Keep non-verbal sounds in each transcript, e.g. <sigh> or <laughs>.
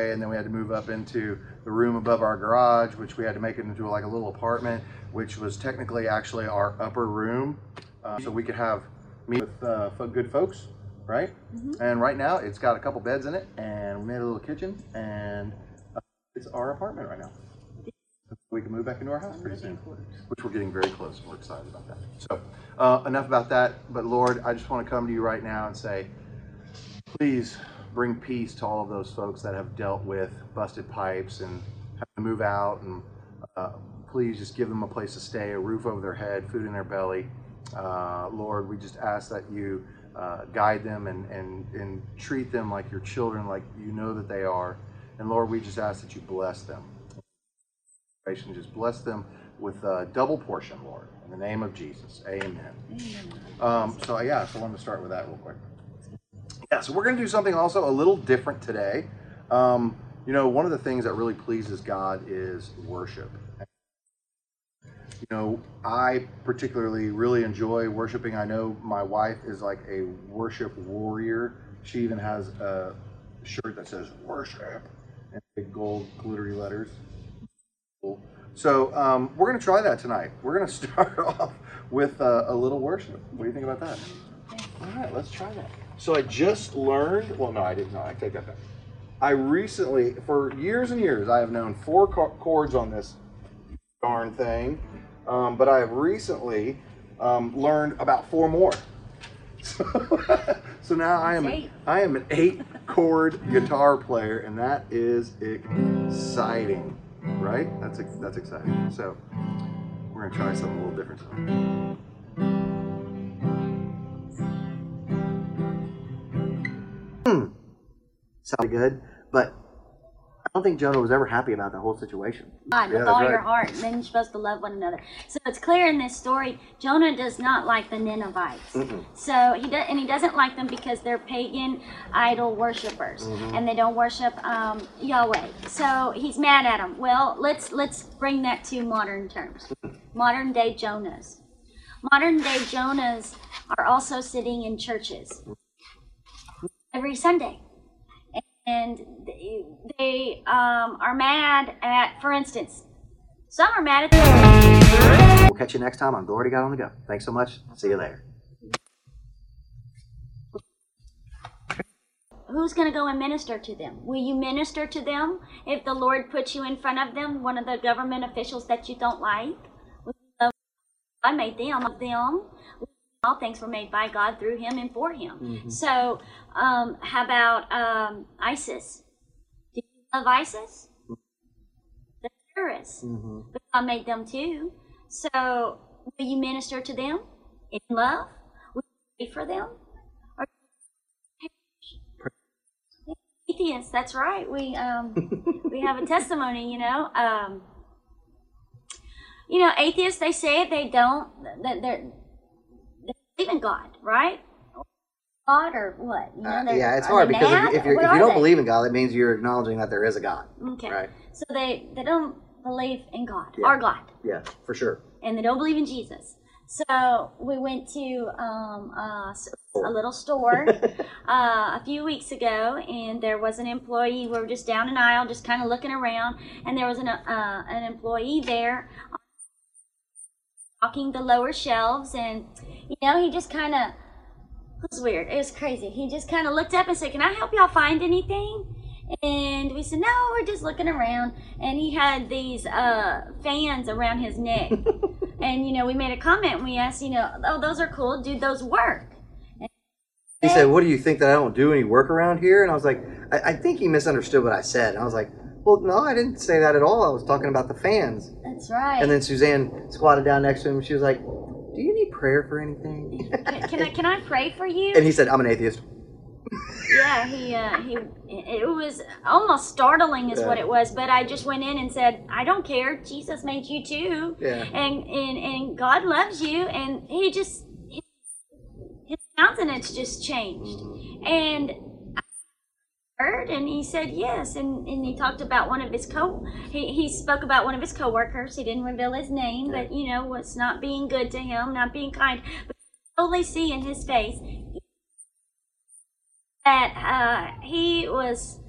and then we had to move up into the room above our garage, which we had to make it into like a little apartment, which was technically actually our upper room, uh, so we could have meet with uh, good folks, right? And right now, it's got a couple beds in it, and we made a little kitchen, and uh, it's our apartment right now. We can move back into our house pretty soon, which we're getting very close, and we're excited about that. So, uh, enough about that. But Lord, I just want to come to you right now and say, please bring peace to all of those folks that have dealt with busted pipes and have to move out and uh, please just give them a place to stay a roof over their head food in their belly. Uh, lord we just ask that you uh, guide them and, and, and treat them like your children like you know that they are. And lord we just ask that you bless them. Just bless them with a double portion lord in the name of jesus. Amen. Um, so yeah so i wanted to start with that real quick yeah, so we're going to do something also a little different today. Um, you know, one of the things that really pleases God is worship. You know, I particularly really enjoy worshiping. I know my wife is like a worship warrior. She even has a shirt that says worship in big gold glittery letters. Cool. So um, we're going to try that tonight. We're going <laughs> to start off with uh, a little worship. What do you think about that? All right, let's try that. So I just learned. Well, no, I didn't. No, I take that back. I recently, for years and years, I have known four chords on this darn thing, um, but I have recently um, learned about four more. So, <laughs> so now I am Eight. I am an eight chord guitar player, and that is exciting, right? That's that's exciting. So we're gonna try something a little different tonight. Sounded good, but I don't think Jonah was ever happy about the whole situation. God with that's all right. your heart, and then you're supposed to love one another. So it's clear in this story, Jonah does not like the Ninevites. So he does, and he doesn't like them because they're pagan idol worshippers, Mm-hmm. and they don't worship um, Yahweh. So he's mad at them. Well, let's let's bring that to modern terms, modern day Jonahs. Modern day Jonahs are also sitting in churches every Sunday and they, they um, are mad at, for instance, some are mad at We'll catch you next time on Glory to God on the Go. Thanks so much. See you later. who's going to go and minister to them. Will you minister to them if the Lord puts you in front of them, one of the government officials that you don't like? I made them of them. All things were made by God through Him and for Him. So, um, how about um, ISIS? Do you love ISIS? The terrorists. But God made them too. So, will you minister to them in love? Will you pray for them? Or atheists? That's right. We um, <laughs> we have a testimony. You know, um, you know, atheists. They say it. They don't. That they're they believe in God, right? God or what? You know, Uh, yeah, it's hard because if, if, you're, if you don't they? believe in God, that means you're acknowledging that there is a God. Okay. Right. So they they don't believe in God, Yeah. our God, Yeah, for sure. and they don't believe in Jesus. So we went to um, a, s- a little store <laughs> uh, a few weeks ago, and there was an employee. We were just down an aisle, just kind of looking around, and there was an uh, an employee there walking the lower shelves, and you know he just kind of it was weird. It was crazy. He just kind of looked up and said, "Can I help y'all find anything?" And we said, "No, we're just looking around." And he had these uh, fans around his neck, <laughs> and you know, we made a comment. and We asked, you know, "Oh, those are cool. Do those work?" He said, What do you think that I don't do any work around here? And I was like, I, I think he misunderstood what I said. And I was like, Well, no, I didn't say that at all. I was talking about the fans. That's right. And then Suzanne squatted down next to him and she was like, Do you need prayer for anything? can, can I can I pray for you? and he said, I'm an atheist. yeah, he uh, he. It was almost startling, is what it was. But I just went in and said, "I don't care. Jesus made you too, Yeah. and and and God loves you." And he just his countenance just changed, and I heard, and he said yes, and and he talked about one of his co. He he spoke about one of his coworkers. He didn't reveal his name, but you know was not being good to him, not being kind. But totally see in his face that uh, he was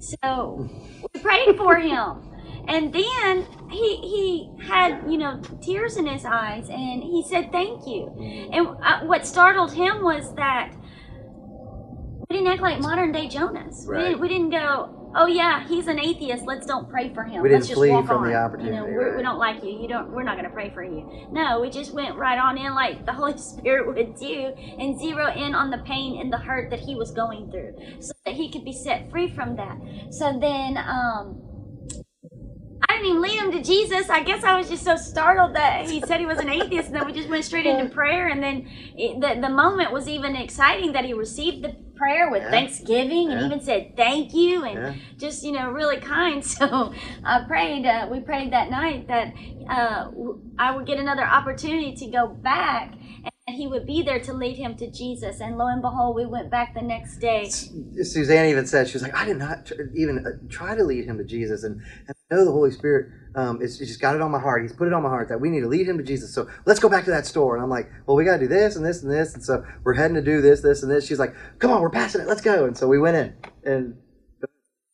So we prayed for him. And then he he had you know tears in his eyes, and he said thank you. And uh, what startled him was that we didn't act like modern day Jonahs. We, didn't, we didn't go, oh yeah, he's an atheist. Let's don't pray for him. We Let's didn't just flee walk from the opportunity, You know, we're, we don't like you. You don't. We're not going to pray for you. No, we just went right on in like the <laughs> Holy Spirit would do, and zero in on the pain and the hurt that he was going through, so that he could be set free from that. So then, um, I didn't even lead him to Jesus. I guess I was just so startled that he <laughs> said he was an atheist, and then we just went straight into prayer. And then it, the the moment was even exciting that he received the prayer with Yeah. thanksgiving and Yeah. even said thank you and Yeah. just you know really kind. <laughs> So I prayed. Uh, we prayed that night that uh, I would get another opportunity to go back. And he would be there to lead him to Jesus, and lo and behold, we went back the next day. Suzanne even said she was like, I did not tr- even uh, try to lead him to Jesus, and, and I know the Holy Spirit um, is is just got it on my heart. He's put it on my heart that we need to lead him to Jesus. So let's go back to that store. And I'm like, well, we got to do this and this and this, and so we're heading to do this, this, and this. She's like, come on, we're passing it. Let's go. And so we went in, and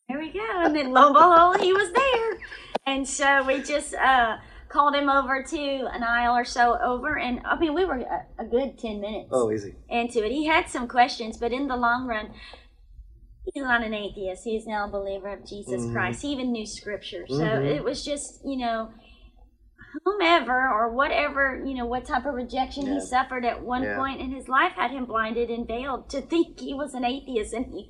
There we go. And then lo and behold, he was there. And so we just uh, called him over to an aisle or so over. And I mean, we were a, a good 10 minutes oh, easy. into it. He had some questions, but in the long run, he's not an atheist. He's now a believer of Jesus Mhm. Christ. He even knew scripture. So Mhm. it was just, you know, whomever or whatever, you know, what type of rejection Yeah. he suffered at one Yeah. point in his life had him blinded and veiled to think he was an atheist. And he,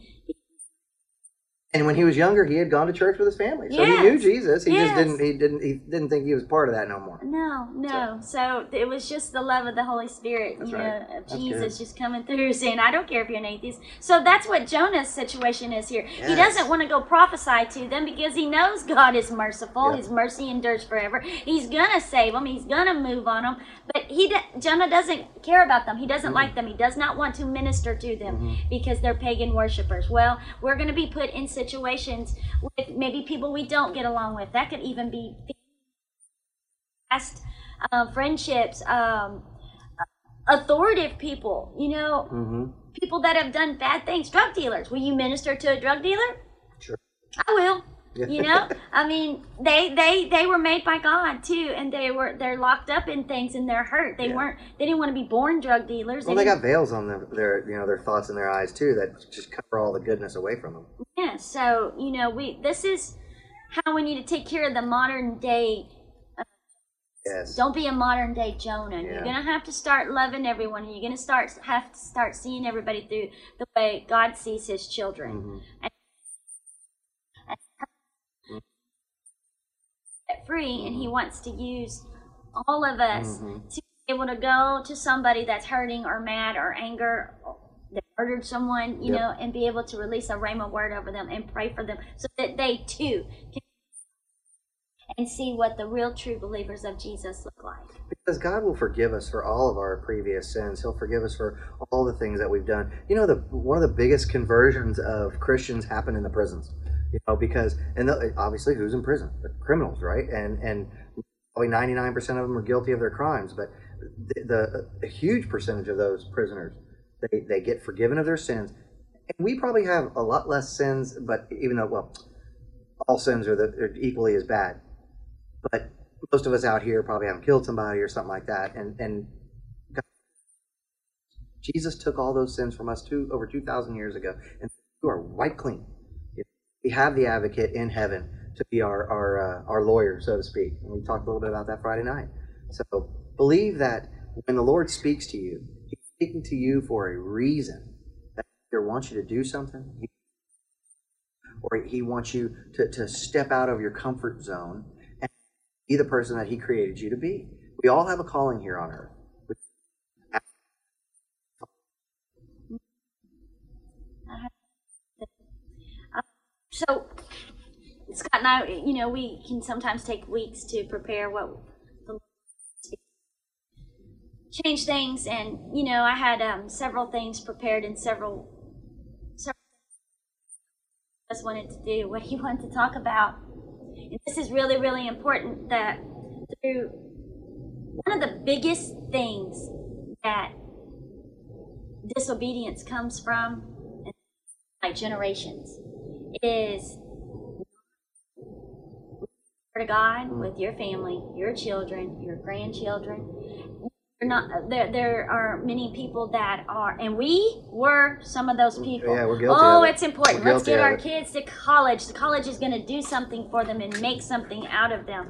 And when he was younger, he had gone to church with his family, so he knew Jesus. He Yes. just didn't. He didn't. He didn't think he was part of that no more. No, no. So it was just the love of the Holy Spirit, That's you right. know, of That's Jesus just coming through saying, I don't care if you're an atheist. So that's what Jonah's situation is here. He doesn't want to go prophesy to them because he knows God is merciful. Yeah. His mercy endures forever. He's going to save them. He's going to move on them. But he, Jonah doesn't care about them. He doesn't like them. He does not want to minister to them Mm-hmm. because they're pagan worshipers. Well, we're going to be put in situations with maybe people we don't get along with. That could even be past uh, friendships, um, authoritative people, you know, Mm-hmm. people that have done bad things, drug dealers. Will you minister to a drug dealer? Sure. I will. You know, I mean, they they they were made by God too, and they were they're locked up in things and they're hurt. They Yeah. weren't. They didn't want to be born drug dealers. Well, they didn't- got veils on their, their, you know, their thoughts and their eyes too that just cover all the goodness away from them. So you know, we this is how we need to take care of the modern day. Yes. Don't be a modern day Jonah. Yeah. You're gonna have to start loving everyone. You're gonna start have to start seeing everybody through the way God sees His children. Mhm. Set free, and He wants to use all of us Mhm. to be able to go to somebody that's hurting or mad or anger or that murdered someone, you Yep. know, and be able to release a rhema word over them and pray for them so that they too can and see what the real true believers of Jesus look like. Because God will forgive us for all of our previous sins. He'll forgive us for all the things that we've done. You know, the one of the biggest conversions of Christians happen in the prisons. You know, because and the, obviously, who's in prison? The criminals, right? And and probably ninety nine percent of them are guilty of their crimes. But the, the a huge percentage of those prisoners, they they get forgiven of their sins. And we probably have a lot less sins, but even though well, all sins are, the, are equally as bad. But most of us out here probably haven't killed somebody or something like that. And and God, jesus took all those sins from us two over 2000 years ago and you are white clean. We have the advocate in heaven to be our our uh, our lawyer so to speak. And we talked a little bit about that friday night. So believe that when the lord speaks to you speaking to you for a reason that he either wants you to do something or he wants you to, to step out of your comfort zone and be the person that he created you to be. We all have a calling here on earth. So, Scott and I, you know, we can sometimes take weeks to prepare what change things, and you know, I had um, several things prepared and several several just wanted to do what he <laughs> wanted to talk about. And this is really, really important that through one of the biggest things that disobedience comes from, like generations, is to God with your family, your children, your grandchildren. Not there. There are many people that are, and we were some of those people. Yeah, we're guilty Oh, it. it's important. We're Let's get our it. kids to college. The college is going to do something for them and make something out of them.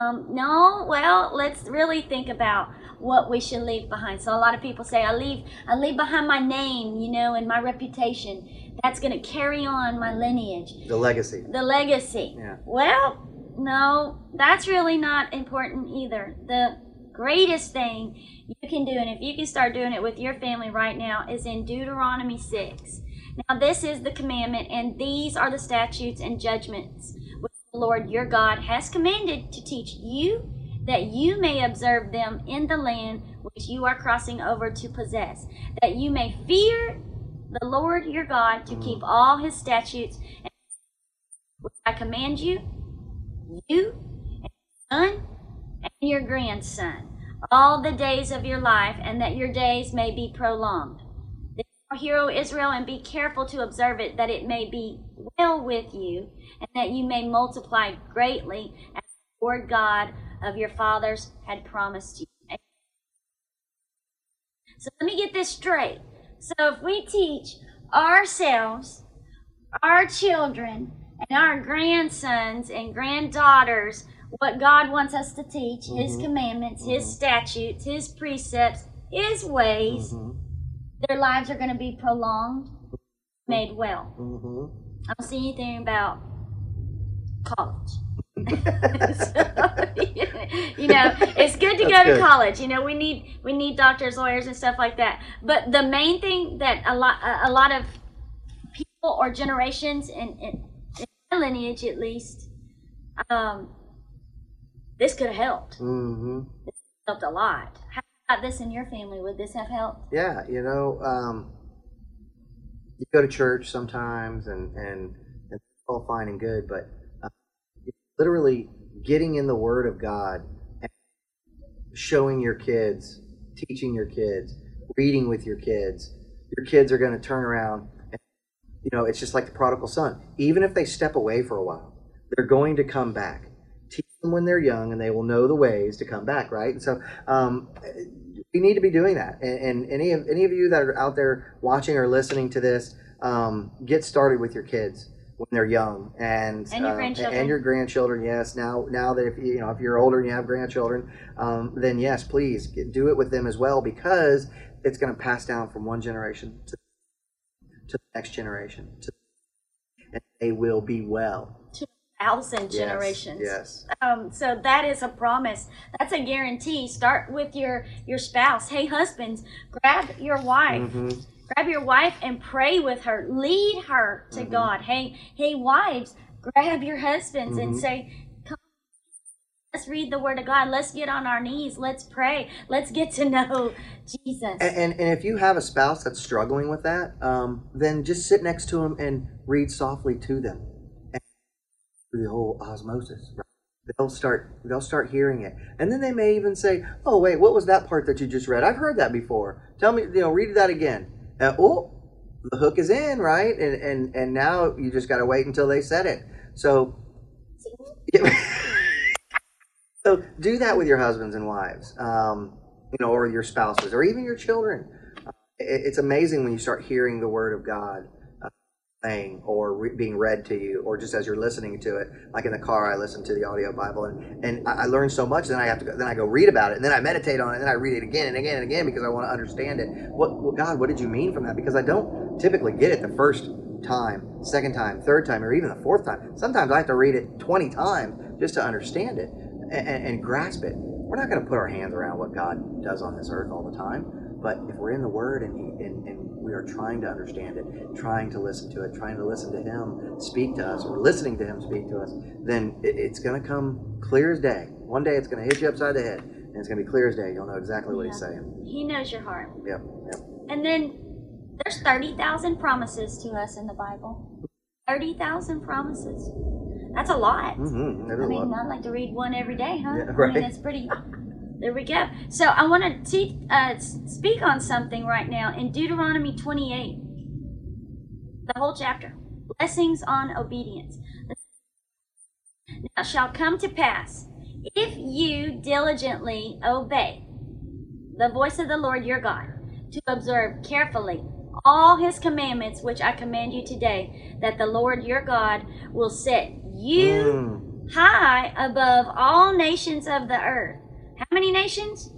Um, no, well, let's really think about what we should leave behind. So a lot of people say, I leave, I leave behind my name, you know, and my reputation. That's going to carry on my lineage The legacy. the legacy. Yeah. Well, no, that's really not important either. The greatest thing you can do, and if you can start doing it with your family right now, is in Deuteronomy 6. Now, this is the commandment, and these are the statutes and judgments which the Lord your God has commanded to teach you, that you may observe them in the land which you are crossing over to possess, that you may fear the Lord your God to keep all his statutes and which I command you, you and your son and your grandson, all the days of your life, and that your days may be prolonged. Hear, O Israel, and be careful to observe it, that it may be well with you, and that you may multiply greatly, as the Lord God of your fathers had promised you. So let me get this straight. So if we teach ourselves, our children, and our grandsons and granddaughters what God wants us to teach, His Mhm. commandments, His Mhm. statutes, His precepts, His ways, Mhm. their lives are going to be prolonged, made well. Mhm. I don't see anything about college. So, <laughs> you know, it's good to go That's to good. college. You know, we need we need doctors, lawyers, and stuff like that. But the main thing that a lot a lot of people or generations in, in, in my lineage, at least, um, this could have helped. Mhm. Helped a lot. How about this in your family? Would this have helped? Yeah, you know, um, you go to church sometimes, and and, and it's all fine and good, but uh, literally getting in the Word of God, and showing your kids, teaching your kids, reading with your kids, your kids are going to turn around. And, you know, it's just like the prodigal son. Even if they step away for a while, they're going to come back. Them when they're young, and they will know the ways to come back. Right, and so. Um, we need to be doing that. And, and any of any of you that are out there watching or listening to this, um, get started with your kids when they're young and And your um, grandchildren. and your grandchildren. Yes, now now that if you you know if you're older and you have grandchildren, um, then yes, please get, do it with them as well because it's going to pass down from one generation to to the next generation. To, and they will be well. Thousand generations. Yes. Um, so that is a promise. That's a guarantee. Start with your your spouse. Hey, husbands, grab your wife. Mhm. Grab your wife and pray with her. Lead her to Mhm. God. Hey, hey, wives, grab your husbands and Mhm. say, "Come, let's read the Word of God. Let's get on our knees. Let's pray. Let's get to know Jesus." And, and, and if you have a spouse that's struggling with that, um, then just sit next to them and read softly to them. Through the whole osmosis, they'll start they'll start hearing it, and then they may even say, "Oh wait, what was that part that you just read? I've heard that before. Tell me, you know, read that again." Uh, oh, the hook is in, right? And and and now you just got to wait until they said it. So. <laughs> So do that with your husbands and wives, um, you know, or your spouses, or even your children. Uh, it's amazing when you start hearing the word of God or re- being read to you, or just as you're listening to it. Like in the car, I listen to the audio Bible, and, and I, I learn so much. Then I have to go, then I go read about it, and then I meditate on it, and then I read it again and again and again because I want to understand it. What, what God, what did you mean from that? Because I don't typically get it the first time, second time, third time, or even the fourth time. Sometimes I have to read it 20 times just to understand it and, and, and grasp it. We're not going to put our hands around what God does on this earth all the time, but if we're in the Word and, and, and we are trying to understand it, trying to listen to it, trying to listen to Him speak to us, or listening to Him speak to us, then it, it's going to come clear as day. One day it's going to hit you upside the head, and it's going to be clear as day. You'll know exactly what He's saying. he knows your heart. Yep, yep. And then there's 30,000 promises to us in the Bible. 30,000 promises. That's a lot. Mm-hmm. I mean, I'd like to read one every day, huh? Yeah, I mean, it's pretty. <laughs> There we go. So I want to te- uh, speak on something right now in Deuteronomy 28, the whole chapter. Blessings on obedience. Now, shall come to pass if you diligently obey the voice of the Lord your God to observe carefully all his commandments which I command you today, that the Lord your God will set you Mm. high above all nations of the earth. How many nations?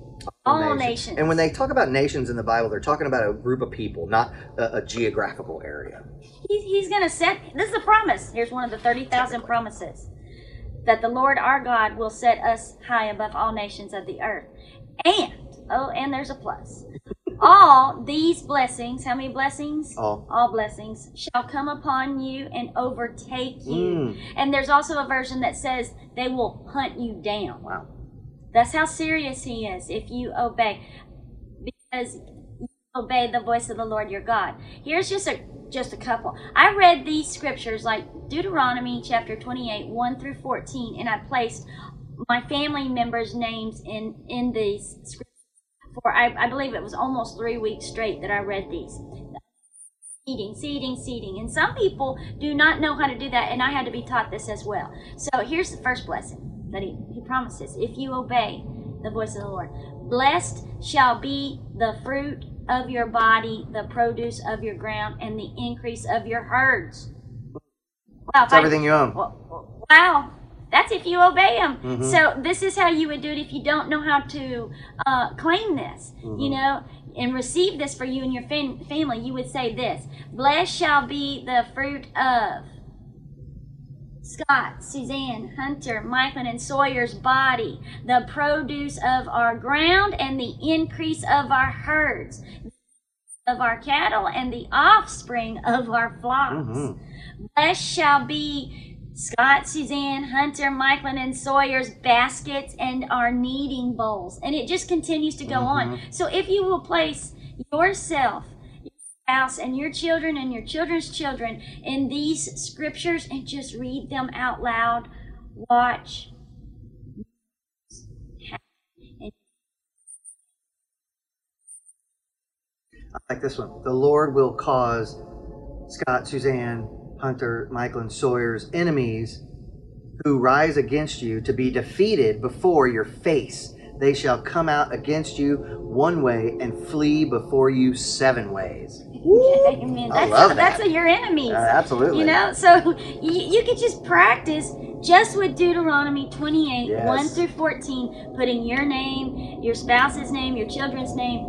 All nations. And when they talk about nations in the Bible, they're talking about a group of people, not a, a geographical area. He's, he's going to set, this is a promise. Here's one of the 30,000 promises that the Lord our God will set us high above all nations of the earth. And, oh, and there's a plus. <laughs> All these blessings, how many blessings? All. All blessings shall come upon you and overtake you. Mm. And there's also a version that says they will hunt you down. Wow. That's how serious he is if you obey. Because you obey the voice of the Lord your God. Here's just a just a couple. I read these scriptures like Deuteronomy chapter 28, 1 through 14, and I placed my family members' names in in these scriptures for I, I believe it was almost three weeks straight that I read these. Seeding, seeding, seeding. And some people do not know how to do that, and I had to be taught this as well. So here's the first blessing that he, he promises if you obey the voice of the Lord. Blessed shall be the fruit of your body, the produce of your ground, and the increase of your herds. Wow, It's everything you own. Wow, that's if you obey him. Mhm. So this is how you would do it if you don't know how to uh, claim this, Mm-hmm. you know, and receive this for you and your fam- family. You would say this: "Blessed shall be the fruit of." Scott, Suzanne, Hunter, Michael, and Sawyer's body, the produce of our ground and the increase of our herds, of our cattle and the offspring of our flocks. Mhm. Blessed shall be Scott, Suzanne, Hunter, Michael, and Sawyer's baskets and our kneading bowls. And it just continues to go on. So if you will place yourself, and your children and your children's children in these scriptures and just read them out loud, watch. I like this one. The Lord will cause Scott, Suzanne, Hunter, Michael, and Sawyer's enemies who rise against you to be defeated before your face. They shall come out against you one way and flee before you seven ways. Amen. I That's, love that's that. your enemies. Uh, absolutely. You know, so you, you could just practice just with Deuteronomy 28, Yes. 1 through 14, putting your name, your spouse's name, your children's name,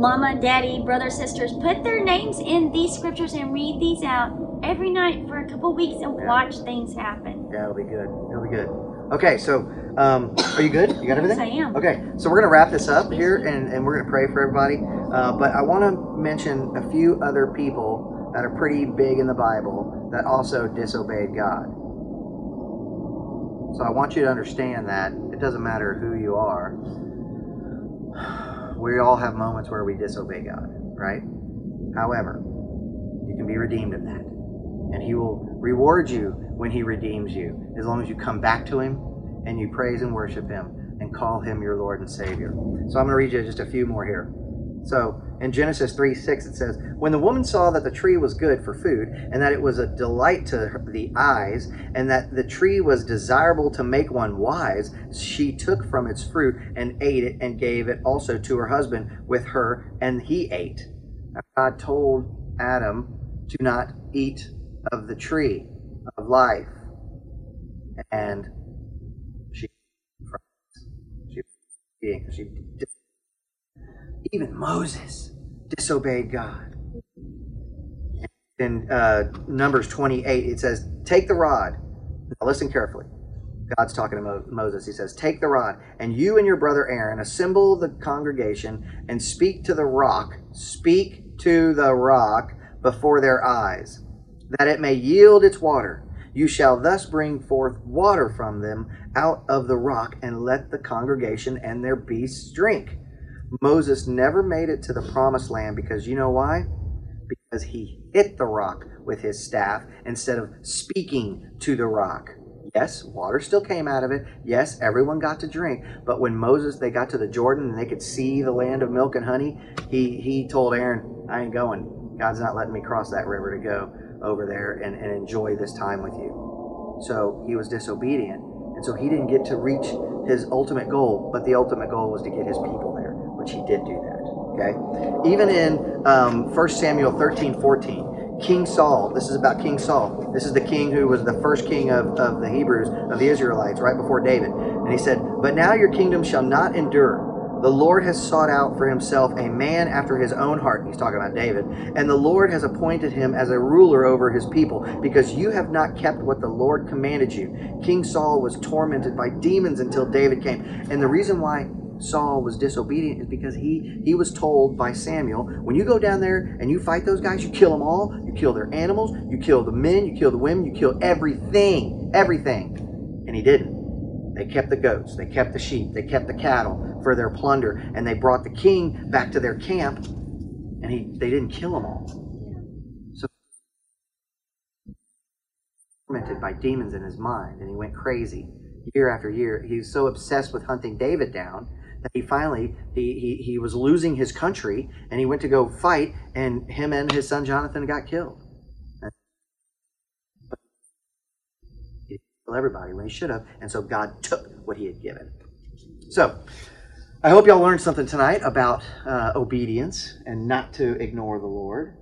mama, daddy, brother, sisters, put their names in these scriptures and read these out every night for a couple weeks and watch things happen. Yeah, it'll be good. It'll be good. Okay, so um, are you good? You got everything? Yes, I am. Okay, so we're going to wrap this up here and, and we're going to pray for everybody. Uh, but I want to mention a few other people that are pretty big in the Bible that also disobeyed God. So I want you to understand that it doesn't matter who you are, <sighs> we all have moments where we disobey God, right? However, you can be redeemed of that. And He will reward you when He redeems you, as long as you come back to Him and you praise and worship Him and call Him your Lord and Savior. So I'm going to read you just a few more here. So in Genesis 3 6, it says, When the woman saw that the tree was good for food, and that it was a delight to the eyes, and that the tree was desirable to make one wise, she took from its fruit and ate it, and gave it also to her husband with her, and he ate. God told Adam to not eat of the tree of life. And she, she, she even Moses disobeyed God. In uh, Numbers 28, it says, Take the rod. Now listen carefully. God's talking to Mo- Moses. He says, Take the rod, and you and your brother Aaron assemble the congregation and speak to the rock. Speak to the rock before their eyes, that it may yield its water. You shall thus bring forth water from them out of the rock, and let the congregation and their beasts drink. Moses never made it to the promised land because you know why? Because he hit the rock with his staff instead of speaking to the rock. Yes, water still came out of it. Yes, everyone got to drink. But when Moses they got to the Jordan and they could see the land of milk and honey, he he told Aaron, I ain't going. God's not letting me cross that river to go over there and, and enjoy this time with you. So he was disobedient. And so he didn't get to reach his ultimate goal, but the ultimate goal was to get his people there, which he did do that. Okay? Even in um, 1 Samuel 13 14, King Saul, this is about King Saul. This is the king who was the first king of, of the Hebrews, of the Israelites, right before David. And he said, But now your kingdom shall not endure. The Lord has sought out for himself a man after his own heart. He's talking about David. And the Lord has appointed him as a ruler over his people, because you have not kept what the Lord commanded you. King Saul was tormented by demons until David came. And the reason why Saul was disobedient is because he he was told by Samuel, when you go down there and you fight those guys, you kill them all. You kill their animals, you kill the men, you kill the women, you kill everything, everything. And he didn't. They kept the goats, they kept the sheep, they kept the cattle for their plunder, and they brought the king back to their camp, and he they didn't kill them all. So tormented by demons in his mind, and he went crazy year after year. He was so obsessed with hunting David down that he finally he, he, he was losing his country and he went to go fight and him and his son jonathan got killed kill everybody when he should have and so god took what he had given so i hope y'all learned something tonight about uh, obedience and not to ignore the lord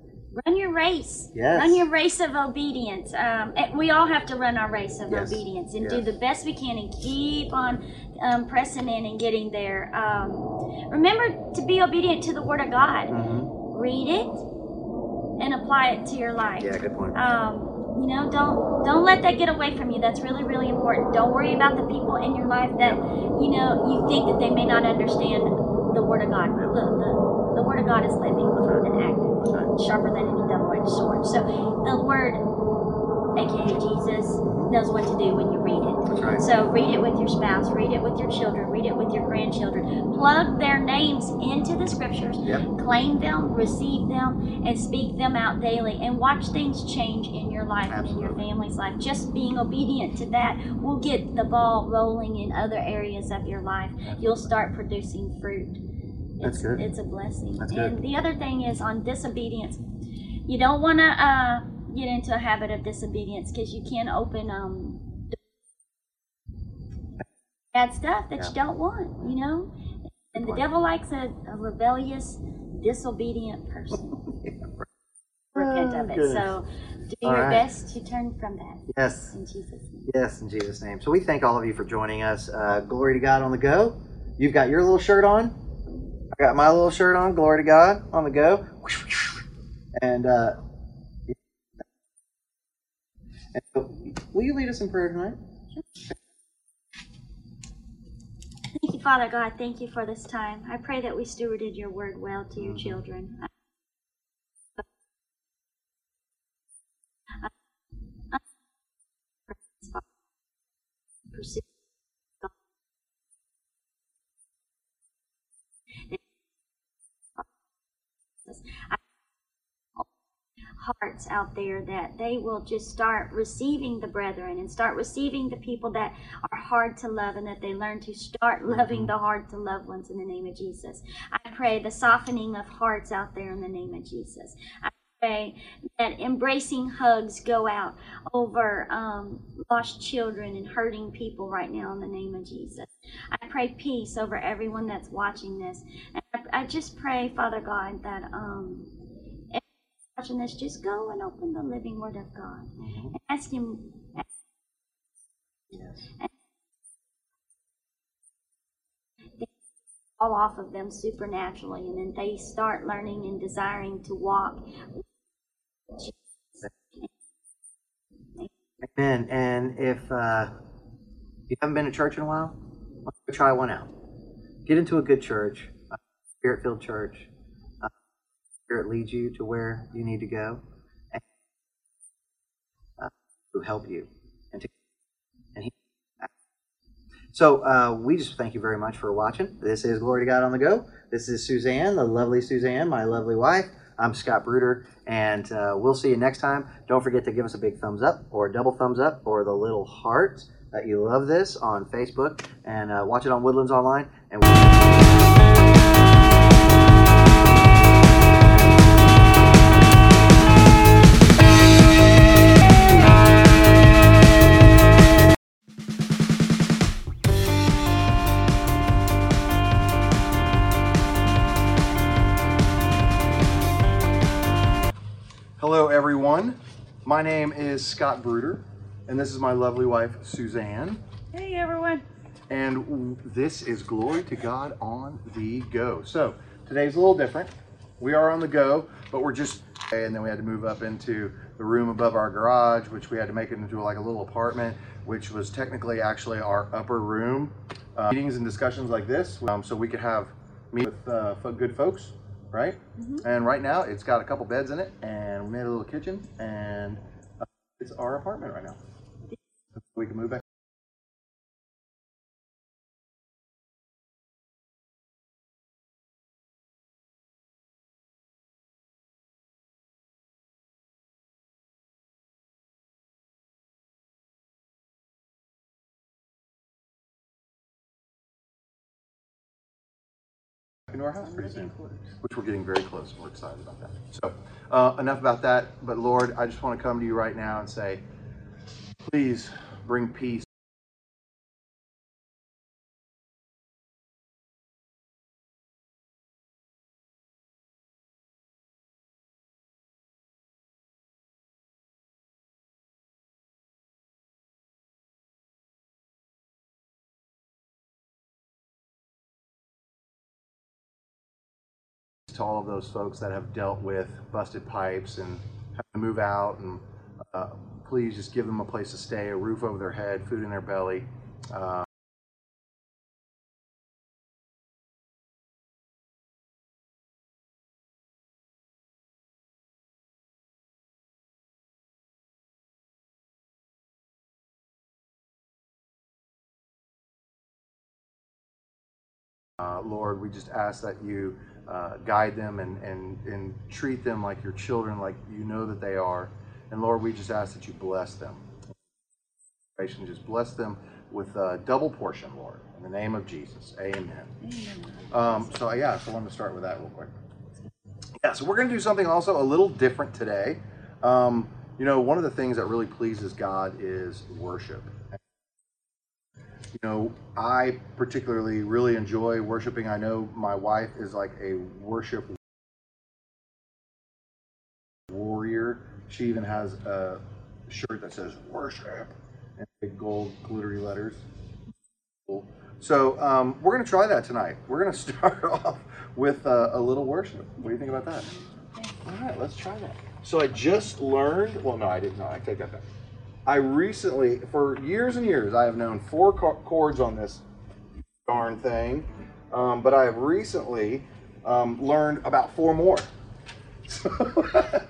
Run your race. Yes. Run your race of obedience. Um, we all have to run our race of Yes. obedience and do the best we can and keep on um, pressing in and getting there. Um, remember to be obedient to the Word of God. mm-hmm. Read it and apply it to your life. yeah good point Um, you know, don't don't let that get away from you. That's really really important. Don't worry about the people in your life that you know you think that they may not understand the Word of God. The, the, the Word of God is living and active, sharper than any double-edged sword. So the Word, aka Jesus, knows what to do when you read it. right So read it with your spouse, read it with your children, read it with your grandchildren. Plug their names into the scriptures, Yep. claim them, receive them, and speak them out daily. And watch things change in your life and in your family's life. Just being obedient to that will get the ball rolling in other areas of your life. You'll start producing fruit. That's it's, good. It's a blessing. That's and good. the other thing is on disobedience. You don't want to uh, get into a habit of disobedience because you can open um, bad stuff that Yeah. you don't want, you know? And the devil likes a, a rebellious, disobedient person. <laughs> Repent of it. goodness. So do All your right. best to turn from that yes in Jesus' name. Yes, in Jesus' name. So we thank all of you for joining us. Uh, glory to God on the go. You've got your little shirt on. I got my little shirt on. Glory to God on the go. And, uh, and so, will you lead us in prayer tonight? Thank you, Father God. Thank you for this time. I pray that we stewarded your word well to your mm-hmm. children. Pursue hearts out there that they will just start receiving the brethren and start receiving the people that are hard to love and that they learn to start loving the hard to love ones in the name of Jesus. I pray the softening of hearts out there in the name of Jesus. I pray that embracing hugs go out over um, lost children and hurting people right now in the name of Jesus. I pray peace over everyone that's watching this. And I, I just pray, Father God, that um, this, just go and open the living Word of God and ask Him. Yes. Fall off of them supernaturally, and then they start learning and desiring to walk. Amen. And if uh, you haven't been to church in a while, why don't you try one out. Get into a good church, a spirit filled church. Spirit leads you to where you need to go and uh, to help you. And, to, and he, so uh, we just thank you very much for watching. This is Glory to God on the Go. This is Suzanne, the lovely Suzanne, my lovely wife. I'm Scott Bruder, and uh, we'll see you next time. Don't forget to give us a big thumbs up, or a double thumbs up, or the little heart that you love this on Facebook, and uh, watch it on Woodlands Online. And. My name is Scott Bruder, and this is my lovely wife, Suzanne. Hey everyone. And this is Glory to God on the Go. So today's a little different. We are on the go, but we're just, and then we had to move up into the room above our garage, which we had to make it into like a little apartment, which was technically actually our upper room. Uh, meetings and discussions like this, um, so we could have meet with uh, good folks, right? And right now, it's got a couple beds in it, and we made a little kitchen, and uh, it's our apartment right now. We can move back. Into our house pretty soon, which we're getting very close. We're excited about that. So, uh, enough about that. But Lord, I just want to come to you right now and say, please bring peace. To all of those folks that have dealt with busted pipes and have to move out and uh, please just give them a place to stay a roof over their head food in their belly uh, Uh, Lord, we just ask that you uh, guide them and, and, and treat them like your children, like you know that they are. And Lord, we just ask that you bless them. Just bless them with a double portion, Lord. In the name of Jesus. Amen. Um, so, yeah, so I wanted to start with that real quick. Yeah, so we're going to do something also a little different today. Um, you know, one of the things that really pleases God is worship you know, I particularly really enjoy worshiping. I know my wife is like a worship warrior. She even has a shirt that says worship in big gold glittery letters. So um, we're going to try that tonight. We're going <laughs> to start off with uh, a little worship. What do you think about that? All right, let's try that. So I just learned. Well, no, I didn't. No, I take that back. I recently, for years and years, I have known four chords on this darn thing, um, but I have recently um, learned about four more. So,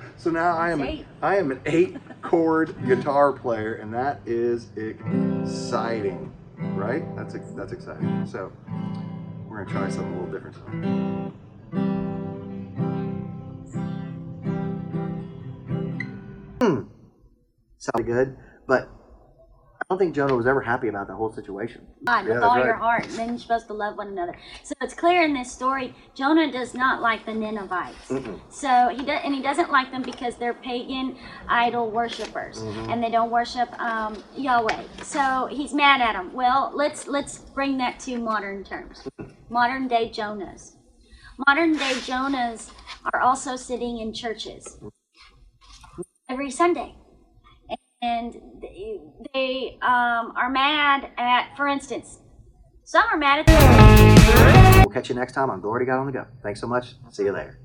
<laughs> so now I am Eight. I am an eight chord guitar player, and that is exciting, right? That's that's exciting. So we're gonna try something a little different tonight. Sounded good, but I don't think Jonah was ever happy about the whole situation. God Yeah, with all right. your heart, then you're supposed to love one another. So it's clear in this story, Jonah does not like the Ninevites. So he does, and he doesn't like them because they're pagan idol worshippers, Mm-hmm. and they don't worship um, Yahweh. So he's mad at them. Well, let's let's bring that to modern terms, modern day Jonahs. Modern day Jonahs are also sitting in churches every Sunday and they, um, are mad at, for instance, some are mad at We'll catch you next time on Glory to God on the Go. Thanks so much. See you later.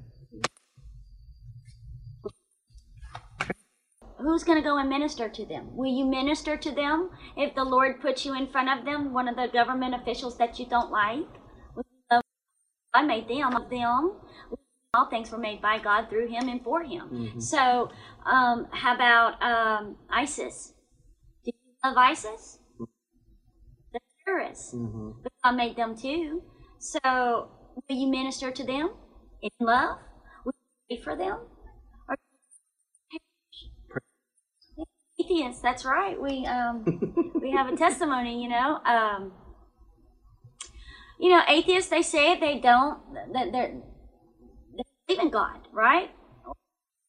who's going to go and minister to them. Will you minister to them if the Lord puts you in front of them, one of the government officials that you don't like? Will you love God made them of them. All things were made by God through Him and for Him. So, um, how about um, ISIS? Do you love ISIS? The terrorists. But God made them too. So, will you minister to them in love? Will you pray for them? Or atheists? That's right. We um, <laughs> we have a testimony. You know, um, you know, atheists. They say they don't. That they're in God, right?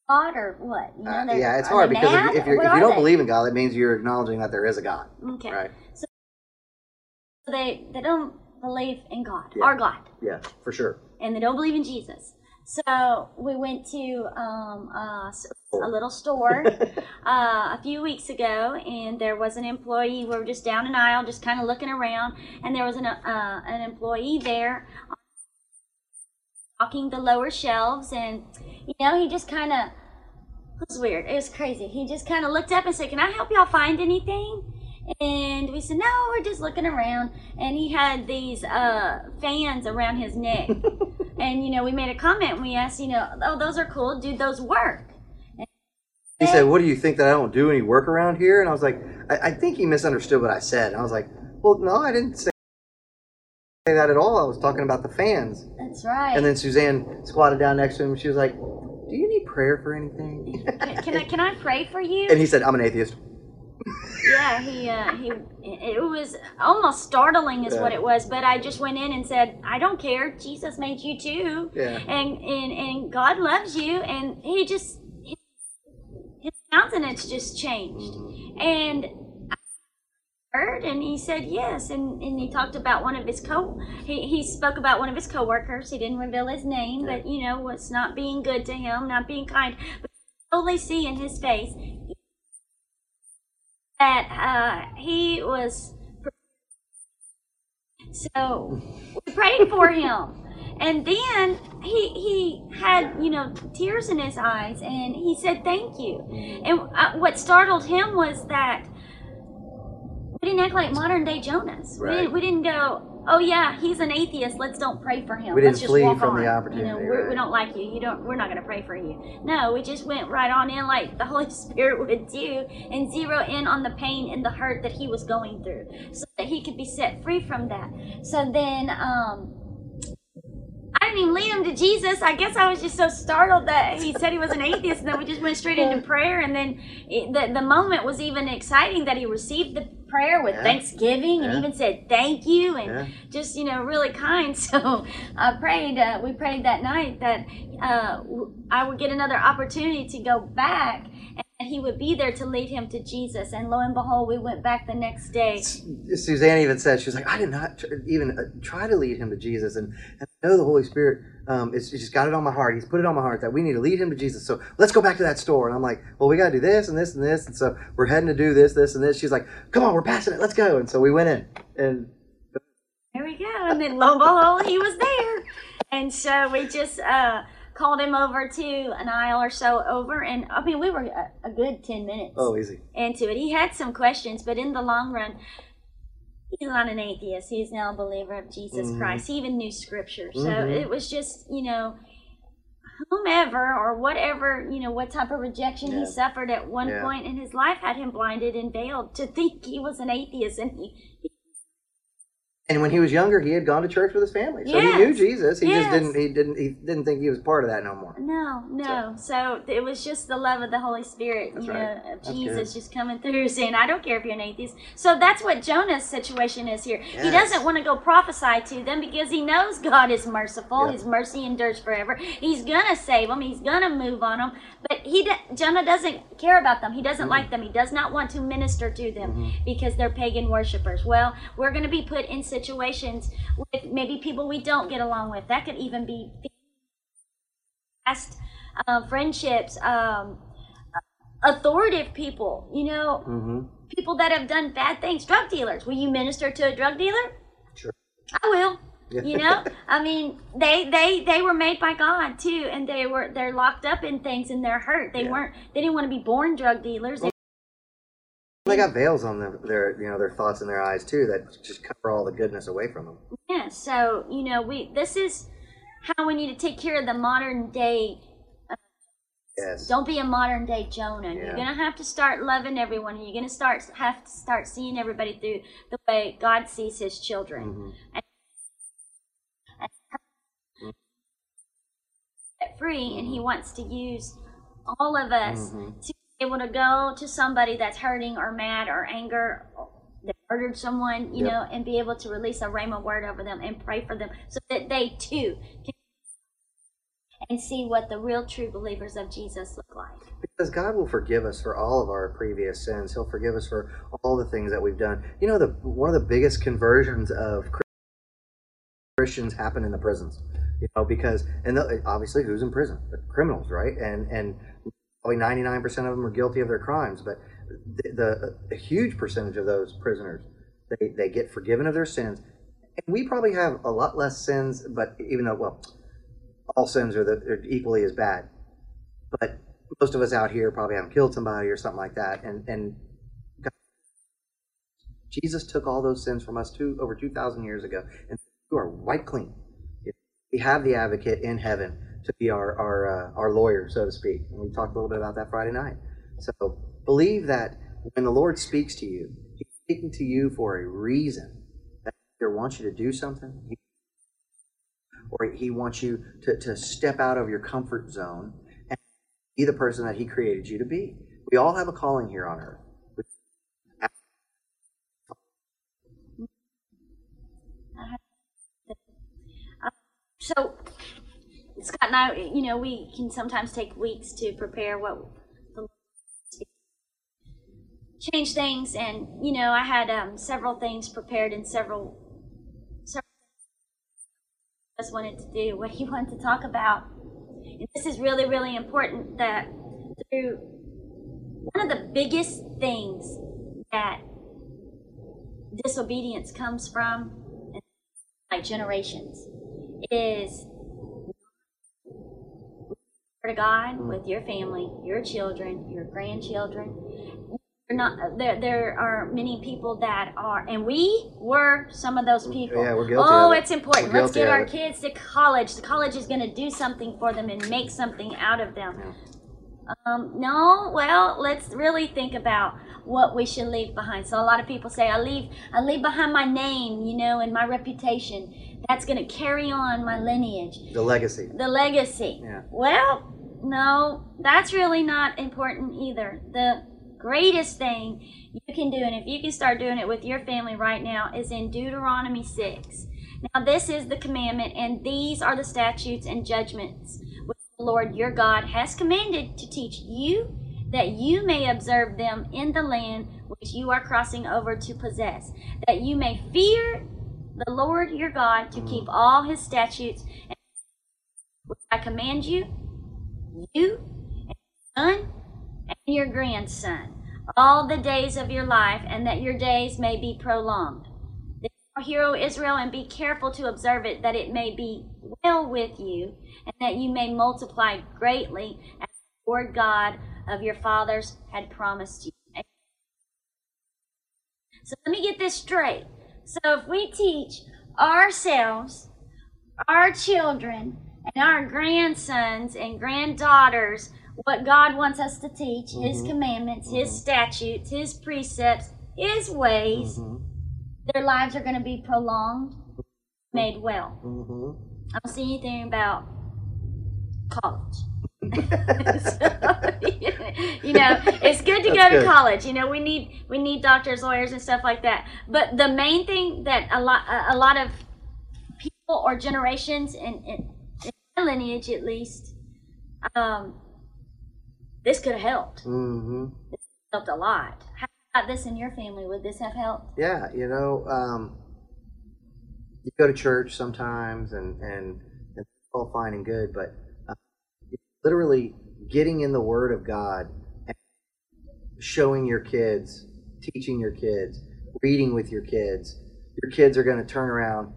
God or what? You know, Uh, yeah, it's hard because mad? if, if, if you don't they? believe in God, that means you're acknowledging that there is a God. okay, Right. So they they don't believe in God, Yeah. our God. Yeah, for sure. and they don't believe in Jesus. So we went to um, a, s- a little store <laughs> uh, a few weeks ago, and there was an employee. We were just down an aisle, just kind of looking around, and there was an uh, an employee there walking the lower shelves, and you know he just kind of it was weird. It was crazy. He just kind of looked up and said, "Can I help y'all find anything?" And we said, "No, we're just looking around." And he had these uh, fans around his neck, <laughs> and you know we made a comment. and We asked, you know, "Oh, those are cool. Do those work?" He said, "What do you think that I don't do any work around here?" And I was like, "I, I think he misunderstood what I said." And I was like, "Well, no, I didn't say that at all. I was talking about the fans." That's right. And then Suzanne squatted down next to him. She was like, "Do you need prayer for anything?" can, can I can I pray for you? and he said, "I'm an atheist." yeah, he uh, he. It was almost startling, is Yeah. what it was. But I just went in and said, "I don't care. Jesus made you too, Yeah. and and and God loves you." And he just his, his countenance just changed, and. Heard and he said yes, and, and he talked about one of his co. He, he spoke about one of his coworkers. He didn't reveal his name, but you know was not being good to him, not being kind. But you totally see in his face that uh, he was. So we prayed for him, and then he he had you know tears in his eyes, and he said thank you. And uh, what startled him was that we didn't act like modern day Jonahs. We didn't we didn't go. Oh yeah, he's an atheist. Let's don't pray for him. We Let's didn't just flee walk from on. the opportunity, You know, we're, we don't like you. You don't. We're not going to pray for you. No, we just went right on in like the Holy <laughs> Spirit would do, and zero in on the pain and the hurt that he was going through, so that he could be set free from that. So then, um, I didn't even lead him to Jesus. I guess I was just so startled that he said he was an atheist, and then we just went straight into <laughs> prayer. And then it, the the moment was even exciting that he received the prayer with Yeah. thanksgiving and even said thank you and Yeah. just you know really kind. <laughs> So I prayed. Uh, we prayed that night that uh, I would get another opportunity to go back. And he would be there to lead him to Jesus, and lo and behold, we went back the next day. Suzanne even said she was like, I did not even uh, try to lead him to Jesus, and, and I know the Holy Spirit um, is he's just got it on my heart. He's put it on my heart that we need to lead him to Jesus. So let's go back to that store. And I'm like, well, we got to do this and this and this, and so we're heading to do this, this, and this. She's like, come on, we're passing it. Let's go. And so we went in, and There we go. And then lo and behold, he was there. And so we just uh, called him over to an aisle or so over. And I mean, we were a, a good 10 minutes oh, easy. into it. He had some questions, but in the long run, he's not an atheist. He's now a believer of Jesus Mhm. Christ. He even knew scripture. So Mhm. it was just, you know, whomever or whatever, you know, what type of rejection Yeah. he suffered at one Yeah. point in his life had him blinded and veiled to think he was an atheist. And he, And when he was younger, he had gone to church with his family, so he knew Jesus. He Yes. just didn't. He didn't. He didn't think he was part of that no more. No, no. So it was just the love of the Holy Spirit, That's you right. know, of That's Jesus good. just coming through saying, I don't care if you're an atheist. So that's what Jonah's situation is here. He doesn't want to go prophesy to them because he knows God is merciful. Yep. His mercy endures forever. He's going to save them. He's going to move on them. But he, Jonah doesn't care about them. He doesn't like them. He does not want to minister to them Mm-hmm. because they're pagan worshipers. Well, we're going to be put in situations with maybe people we don't get along with. That could even be past uh, friendships, um, authoritative people, you know, Mm-hmm. people that have done bad things, drug dealers. Will you minister to a drug dealer? Sure. I will. Yeah. You know, I mean, they they they were made by God too, and they were they're locked up in things and they're hurt. They Yeah. weren't. They didn't want to be born drug dealers. They, They got veils on their, their, you know, their thoughts in their eyes too that just cover all the goodness away from them. yeah. So you know, we this is how we need to take care of the modern day Yes. Don't be a modern day Jonah. Yeah. You're gonna have to start loving everyone. You're gonna start have to start seeing everybody through the way God sees His children. Mhm. Set free, and He wants to use all of us Mhm. to able to go to somebody that's hurting or mad or anger. That murdered someone, you Yep. know, and be able to release a rhema word over them and pray for them so that they too can and see what the real true believers of Jesus look like. Because God will forgive us for all of our previous sins. He'll forgive us for all the things that we've done. You know, the one of the biggest conversions of Christians happen in the prisons. You know, because and the, obviously who's in prison? The criminals, right? And and probably ninety nine percent of them are guilty of their crimes, but the, the a huge percentage of those prisoners they they get forgiven of their sins. And we probably have a lot less sins, but even though well, all sins are, the, are equally as bad, but most of us out here probably haven't killed somebody or something like that, and and God, Jesus took all those sins from us two over two thousand years ago, and you are wiped clean. We have the advocate in heaven to be our our uh, our lawyer, so to speak. And we talked a little bit about that Friday night. So believe that when the Lord speaks to you, He's speaking to you for a reason. That He either wants you to do something, or He wants you to, to step out of your comfort zone and be the person that He created you to be. We all have a calling here on earth. So, Scott and I, you know, we can sometimes take weeks to prepare what change things, and you know, I had um, several things prepared and several, several just wanted to do <laughs> what he wanted to talk about. And this is really, really important that through one of the biggest things that disobedience comes from, like generations, is to God with your family, your children, your grandchildren. Not there. There are many people that are, and we were some of those people. Yeah, we're guilty Oh, it. it's important. We're Let's get our it. kids to college. The college is going to do something for them and make something out of them. Um, no, well, let's really think about what we should leave behind. So a lot of people say, I leave, I leave behind my name, you know, and my reputation. That's going to carry on my lineage, The legacy. the legacy. Yeah. Well, no, that's really not important either. The greatest thing you can do, and if you can start doing it with your family right now, is in Deuteronomy 6. Now, this is the commandment, and these are the statutes and judgments which the Lord your God has commanded to teach you, that you may observe them in the land which you are crossing over to possess, that you may fear the Lord your God to keep mm. all his statutes and which I command you, you and your son and your grandson, all the days of your life, and that your days may be prolonged. Therefore, hear, O Israel, and be careful to observe it, that it may be well with you, and that you may multiply greatly, as the Lord God of your fathers had promised you. So let me get this straight. So if we teach ourselves, our children, and our grandsons and granddaughters what God wants us to teach, His commandments, His statutes, His precepts, His ways, Mhm. their lives are going to be prolonged, made well. Mhm. I don't see anything about college. <laughs> <laughs> you know, it's good to go to good. college. You know, we need we need doctors, lawyers, and stuff like that. But the main thing that a lot a lot of people or generations in, in, lineage, at least, um, this could have helped. Mhm. Helped a lot. How about this in your family? Would this have helped? Yeah, you know, um, you go to church sometimes, and and, and it's all fine and good, but uh, literally getting in the Word of God, and showing your kids, teaching your kids, reading with your kids, your kids are going to turn around.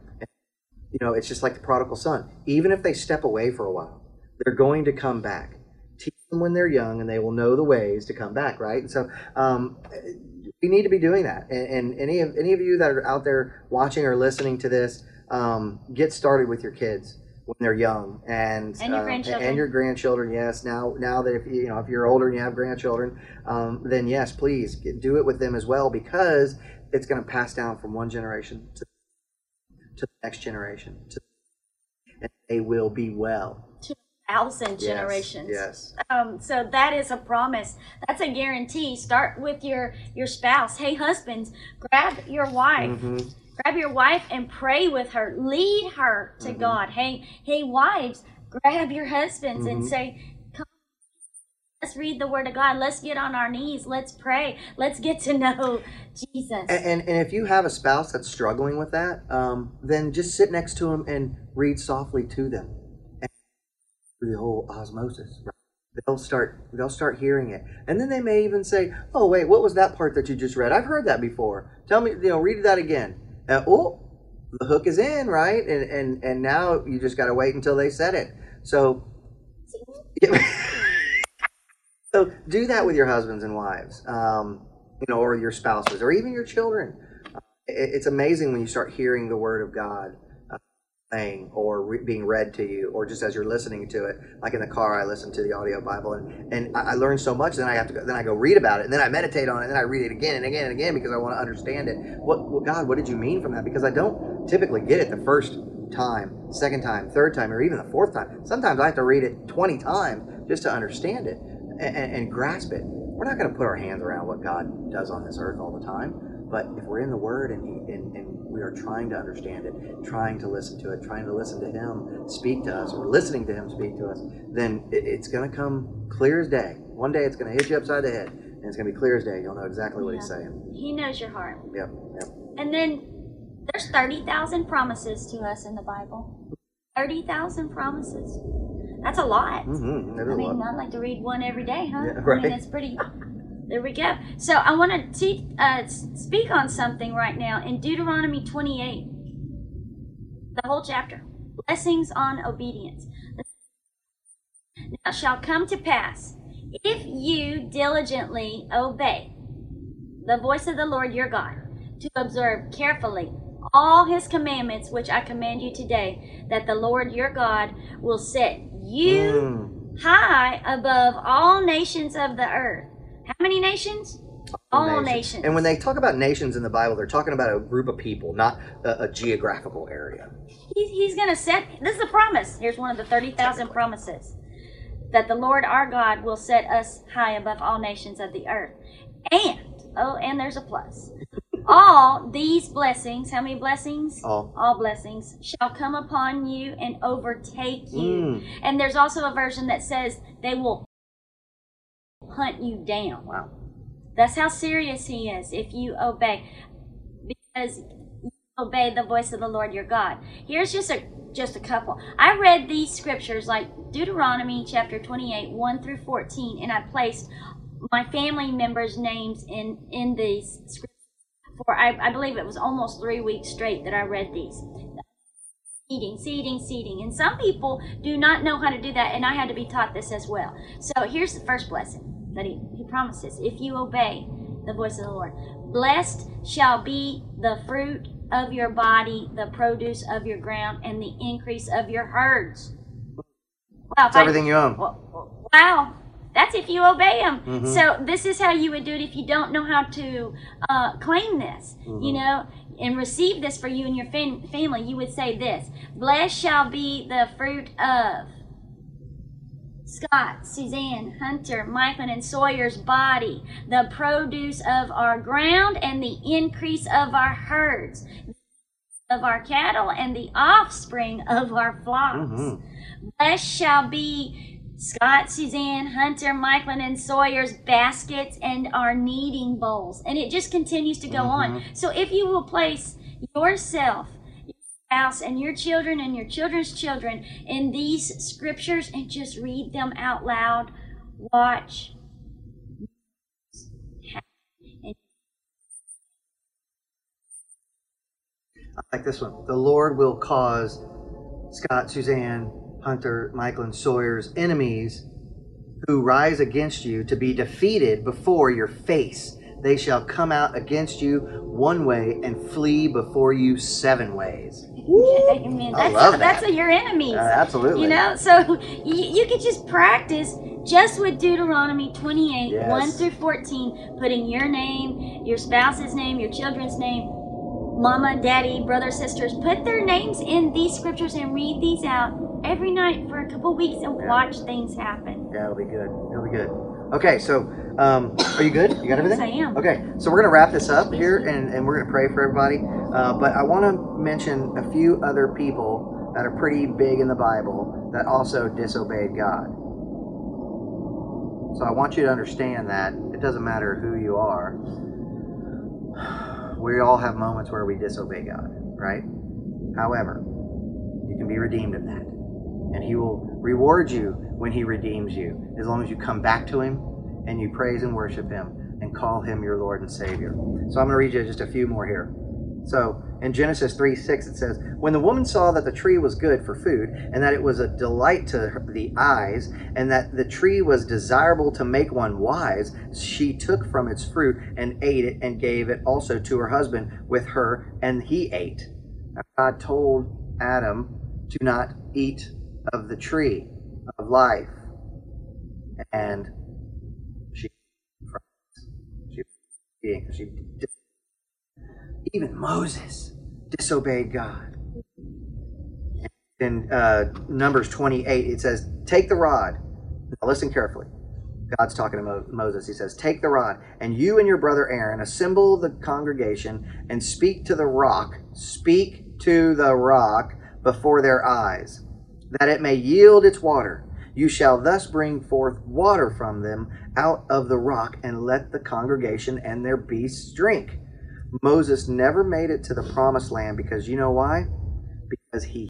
You know, it's just like the prodigal son. Even if they step away for a while, they're going to come back. Teach them when they're young, and they will know the ways to come back. Right, and so. Um, we need to be doing that. And, and any of any of you that are out there watching or listening to this, um, get started with your kids when they're young and And your um, grandchildren. and your grandchildren. Yes, now now that if you you know if you're older and you have grandchildren, um, then yes, please get, do it with them as well because it's going to pass down from one generation to to the next generation. To, and they will be well. Thousand Yes, generations. Yes. Um, so that is a promise. That's a guarantee. Start with your your spouse. Hey, husbands, grab your wife. Mhm. Grab your wife and pray with her. Lead her to God. Hey, hey, wives, grab your husbands and Mhm. say, "Come, Let's read the Word of God. Let's get on our knees. Let's pray. Let's get to know <laughs> Jesus. And, and, and if you have a spouse that's struggling with that, um, then just sit next to them and read softly to them. And the whole osmosis, right? they'll start they'll start hearing it, and then they may even say, "Oh, wait, what was that part that you just read? I've heard that before. Tell me, you know, read that again." Uh, oh, the hook is in, right? And and and now you just got to wait until they said it. So. <laughs> So do that with your husbands and wives, um, you know, or your spouses, or even your children. Uh, it, it's amazing when you start hearing the word of God uh, saying or re- being read to you, or just as you're listening to it. Like in the car, I listen to the audio Bible, and, and I, I learn so much. Then I have to go, then I go read about it, and then I meditate on it, and then I read it again and again and again because I want to understand it. What, what God, what did you mean from that? Because I don't typically get it the first time, second time, third time, or even the fourth time. Sometimes I have to read it 20 times just to understand it and, and grasp it. We're not going to put our hands around what God does on this earth all the time, but if we're in the Word and, he, and, and we are trying to understand it, trying to listen to it, trying to listen to Him speak to us, or listening to Him speak to us, then it, it's going to come clear as day. One day it's going to hit you upside the head, and it's going to be clear as day. You'll know exactly what He's saying. he knows your heart. Yep, yep. And then there's 30,000 promises to us in the Bible. 30,000 promises. That's a lot. Mm-hmm. I mean, lot. I'd like to read one every day, huh? Yeah, I mean, it's pretty. There we go. So I want to te- uh, speak on something right now in Deuteronomy 28, the whole chapter. Blessings on obedience. Now shall come to pass if you diligently obey the voice of the Lord your God to observe carefully all his commandments which I command you today, that the Lord your God will set you Mm. high above all nations of the earth. How many nations? All nations. And when they talk about nations in the Bible, they're talking about a group of people, not a, a geographical area. He's, he's going to set, this is a promise. Here's one of the 30,000 promises that the Lord our God will set us high above all nations of the earth. And, oh, and there's a plus. All these blessings, how many blessings? All. All blessings shall come upon you and overtake you. Mm. And there's also a version that says they will hunt you down. Wow. That's how serious he is if you obey. Because you obey the voice of the Lord your God. Here's just a just a couple. I read these scriptures like Deuteronomy chapter 28, 1 through 14, and I placed my family members' names in in these scriptures for I, I believe it was almost three weeks straight that I read these. Seeding, seeding, seeding. And some people do not know how to do that, and I had to be taught this as well. So here's the first blessing that he, he promises if you obey the voice of the Lord. Blessed shall be the fruit of your body, the produce of your ground, and the increase of your herds. Wow, It's I- everything you own. Wow, that's if you obey him. Mhm. So this is how you would do it if you don't know how to uh, claim this, you Mhm. know, and receive this for you and your fam- family. You would say this: "Blessed shall be the fruit of Scott, Suzanne, Hunter, Michael, and Sawyer's body, the produce of our ground, and the increase of our herds." Of our cattle and the offspring of our flocks. Mhm. Blessed shall be Scott, Suzanne, Hunter, Michael, and Sawyer's baskets and our kneading bowls. And it just continues to go mm-hmm. on. So if you will place yourself, your spouse, and your children and your children's children in these scriptures and just read them out loud, watch. I like this one. The Lord will cause Scott, Suzanne, Hunter, Michael, and Sawyer's enemies who rise against you to be defeated before your face. They shall come out against you one way and flee before you seven ways. <laughs> Amen. I That's, love that. that's your enemies. Uh, absolutely. You know, so you, you could just practice just with Deuteronomy 28, Yes. 1 through 14, putting your name, your spouse's name, your children's name, mama, daddy, brother, sisters, put their names in these scriptures and read these out every night for a couple weeks and Yeah. watch things happen. Yeah, it'll be good. It'll be good. Okay, so um, are you good? You got everything? Yes, I am. Okay, so we're going to wrap this up here and, and we're going to pray for everybody. Uh, but I want to mention a few other people that are pretty big in the Bible that also disobeyed God. So I want you to understand that it doesn't matter who you are. We all have moments where we disobey God, right? However, you can be redeemed of that. And He will reward you when He redeems you, as long as you come back to Him and you praise and worship Him and call Him your Lord and Savior. So I'm going to read you just a few more here. So in Genesis 3 6, it says, When the woman saw that the tree was good for food, and that it was a delight to the eyes, and that the tree was desirable to make one wise, she took from its fruit and ate it, and gave it also to her husband with her, and he ate. Now, God told Adam to not eat of the tree of life. And she, she, she even Moses disobeyed God. In uh, Numbers 28, it says, Take the rod. Now listen carefully. God's talking to Mo- Moses. He says, Take the rod, and you and your brother Aaron assemble the congregation and speak to the rock. Speak to the rock before their eyes, that it may yield its water. You shall thus bring forth water from them out of the rock, and let the congregation and their beasts drink. Moses never made it to the promised land because you know why? Because he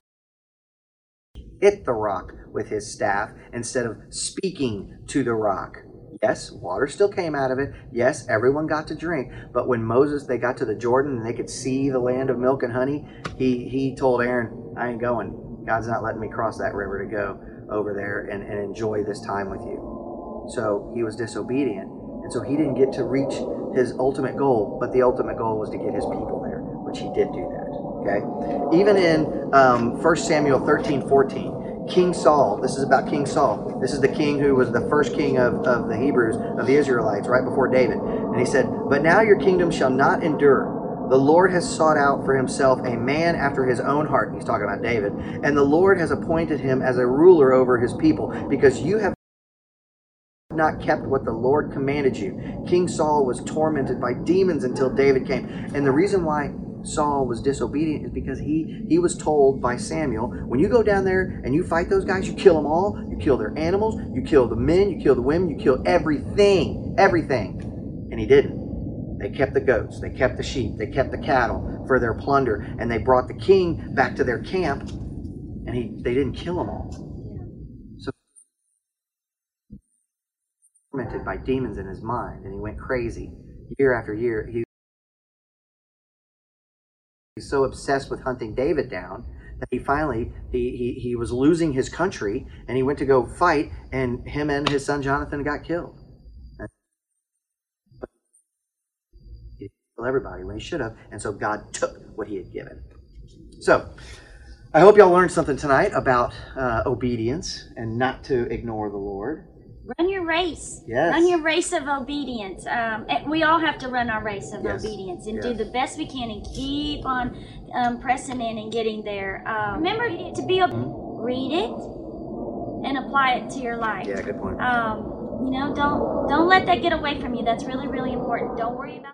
hit the rock with his staff instead of speaking to the rock. Yes, water still came out of it. Yes, everyone got to drink. But when Moses they got to the Jordan and they could see the land of milk and honey, he he told Aaron, I ain't going. God's not letting me cross that river to go over there and, and enjoy this time with you. So he was disobedient. And so he didn't get to reach his ultimate goal, but the ultimate goal was to get his people there, which he did do that. Okay? Even in um, 1 Samuel 13 14, King Saul, this is about King Saul. This is the king who was the first king of, of the Hebrews, of the Israelites, right before David. And he said, But now your kingdom shall not endure. The Lord has sought out for himself a man after his own heart. He's talking about David. And the Lord has appointed him as a ruler over his people, because you have not kept what the Lord commanded you. King Saul was tormented by demons until David came. And the reason why Saul was disobedient is because he he was told by Samuel, when you go down there and you fight those guys, you kill them all, you kill their animals, you kill the men, you kill the women, you kill everything, everything. And he didn't. They kept the goats, they kept the sheep, they kept the cattle for their plunder, and they brought the king back to their camp, and he they didn't kill them all. Tormented by demons in his mind, and he went crazy year after year. He was so obsessed with hunting David down that he finally he, he, he was losing his country, and he went to go fight, and him and his son Jonathan got killed. He didn't everybody when he should have, and so God took what he had given. So. I hope y'all learned something tonight about uh, obedience and not to ignore the Lord. Run your race. Yes. Run your race of obedience. Um, we all have to run our race of Yes. obedience and do the best we can and keep on um, pressing in and getting there. Um, remember to be able to read it and apply it to your life. Yeah, good point. Um, you know, don't don't let that get away from you. That's really really important. Don't worry about